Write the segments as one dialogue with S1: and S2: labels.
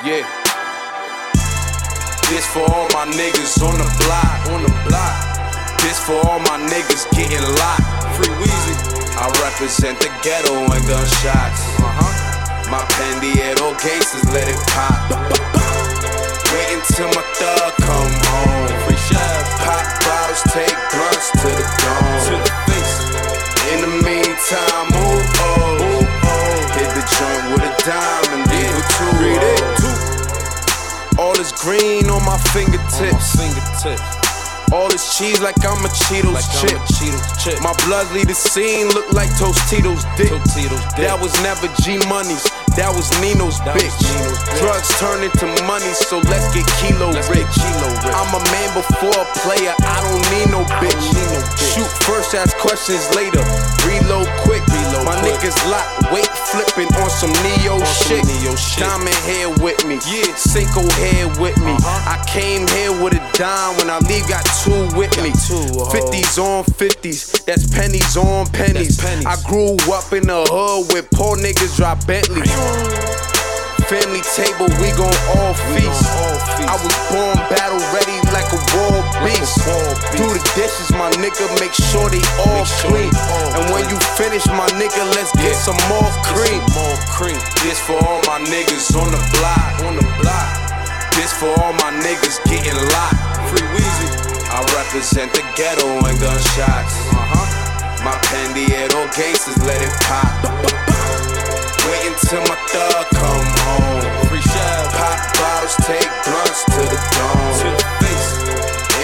S1: Yeah. This for all my niggas on the block, on the block. This for all my niggas getting locked. Free Weezy. I represent the ghetto and gunshots. Uh huh. My San Diego cases let it pop. Wait until my thug come home. Free chef. Pop bottles, take blunts to the dome. To the face. In the meantime, move oh, hit the joint with a dime this green on my fingertips.
S2: fingertips.
S1: All this cheese like I'm a Cheetos
S2: Like I'm
S1: chip.
S2: a Cheetos chip.
S1: My blood lead the scene look like Tostitos dick.
S2: Tostitos dick.
S1: That was never G Money's. That was Nino's bitch.
S2: Nino's.
S1: Drugs turn into money, so let's get kilo rich.
S2: get kilo rich.
S1: I'm a man before a player. I don't need no bitch.
S2: need no bitch.
S1: Shoot first, ask questions later. Reload quick.
S2: Reload
S1: My niggas locked, weight flipping on some Neo
S2: On some
S1: shit.
S2: Neo shit.
S1: Diamond hair with me.
S2: Yeah.
S1: Xinko hair with me.
S2: Uh-huh.
S1: I came here with a dime. When I leave, got two with me.
S2: two, oh.
S1: 50s on 50s. That's pennies on pennies.
S2: Pennies.
S1: I grew up in the hood with poor niggas drive Bentleys. Family table, we gon' all feast. I was born battle ready like a war beast. Do the dishes, my nigga, make sure they all clean. and when you finish, my nigga, let's get some more cream. This for all my niggas on the block, on the block. This for all my niggas getting locked. Free Weezy. I represent the ghetto and gunshots. Uh-huh. My San Diego gangsters let it pop. Wait until my thug come home.
S2: Free chef.
S1: Pop bottles, take blunts to the dome.
S2: To the face.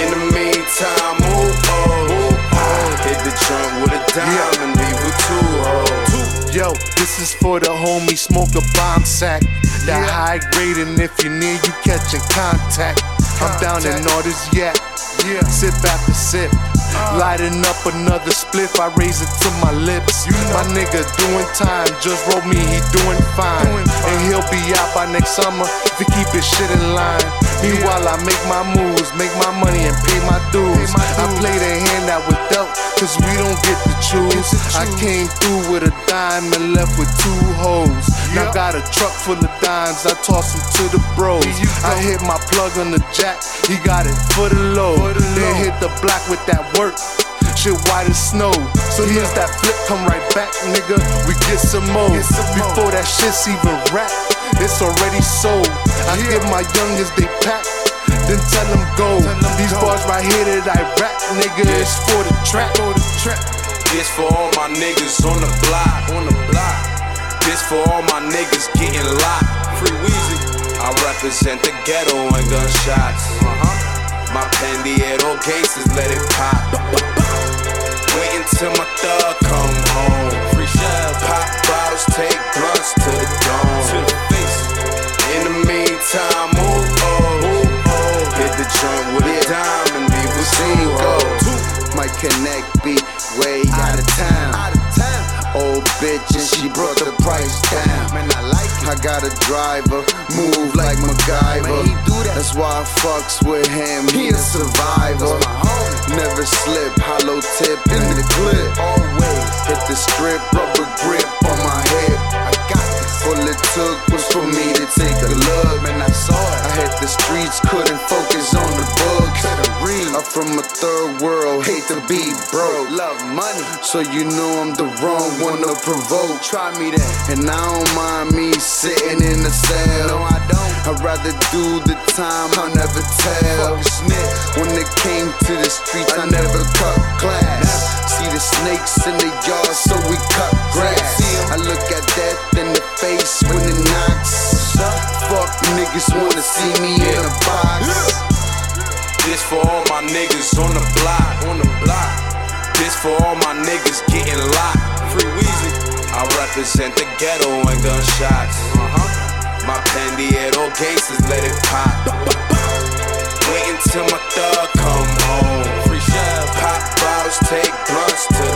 S1: In the meantime, move on. Oh. Oh. Hit the trunk with a dime and leave with two oh. hoes.
S3: Yo, this is for the homie, smoke a bomb sack. The high grade, and if you're near, you catching contact. I'm down in all this yak, yeah. Sip after sip, lighting up another spliff. I raise it to my lips. My nigga doing time, just wrote me, he doing fine. And he'll be out by next summer if he keep his shit in line. Meanwhile, I make my moves, make my money, and pay my dues. I play the hand that was dealt, cause we don't get to choose. I came through with a dime and left with two hoes. Now got a truck full of dimes, I toss them to the bros. I hit my plug on the jack, he got it for the low. Then hit the block with that work. Shit white as snow. So here's that flip, come right back, nigga. We get some more. Before that shit's even rap, it's already sold. I give my youngest they pack, then tell them go. These bars right here that I rap, nigga, it's for the trap.
S1: This for all my niggas on the block, on the block. This for all my niggas getting locked. Free Weezy. I represent the ghetto and gunshots. Uh-huh. My San Diego gangsters let it pop. Wait until my thug come home. Free. Pop bottles, take blunts to the dome. To the face. In the meantime, move oh, Hit the joint with a dime and leave two hoes.
S4: My connect beat way out of town. Old bitch and she brought the price down. Got a driver, move like MacGyver.
S5: Man, he do that.
S4: That's why I fucks with him. He a survivor. Never slip, hollow tip in the clip.
S5: Always.
S4: Hit the strip, rubber grip on my hip.
S5: I got this.
S4: All it took was for me to take a look.
S5: Man, I saw it.
S4: I hit the streets, couldn't focus on the book.
S5: Couldn't.
S4: I'm from a third world, hate to be broke.
S5: Love money.
S4: So you know I'm the wrong one to provoke.
S5: Try me then.
S4: And I don't mind me sitting in the cell.
S5: No, I don't.
S4: I'd rather do the time, I'll never tell.
S5: Fuck a snitch.
S4: When it came to the streets, I never cut class. See the snakes in the yard, so we cut grass. I look at death in the face when it knocks. Fuck niggas wanna see me in a box.
S1: This for all my niggas on the block, on the block. This for all my niggas getting locked. Free Weezy. I represent the ghetto and gunshots. San Diego cases let it pop. Wait until my thug come home. Pop bottles, take blunts to the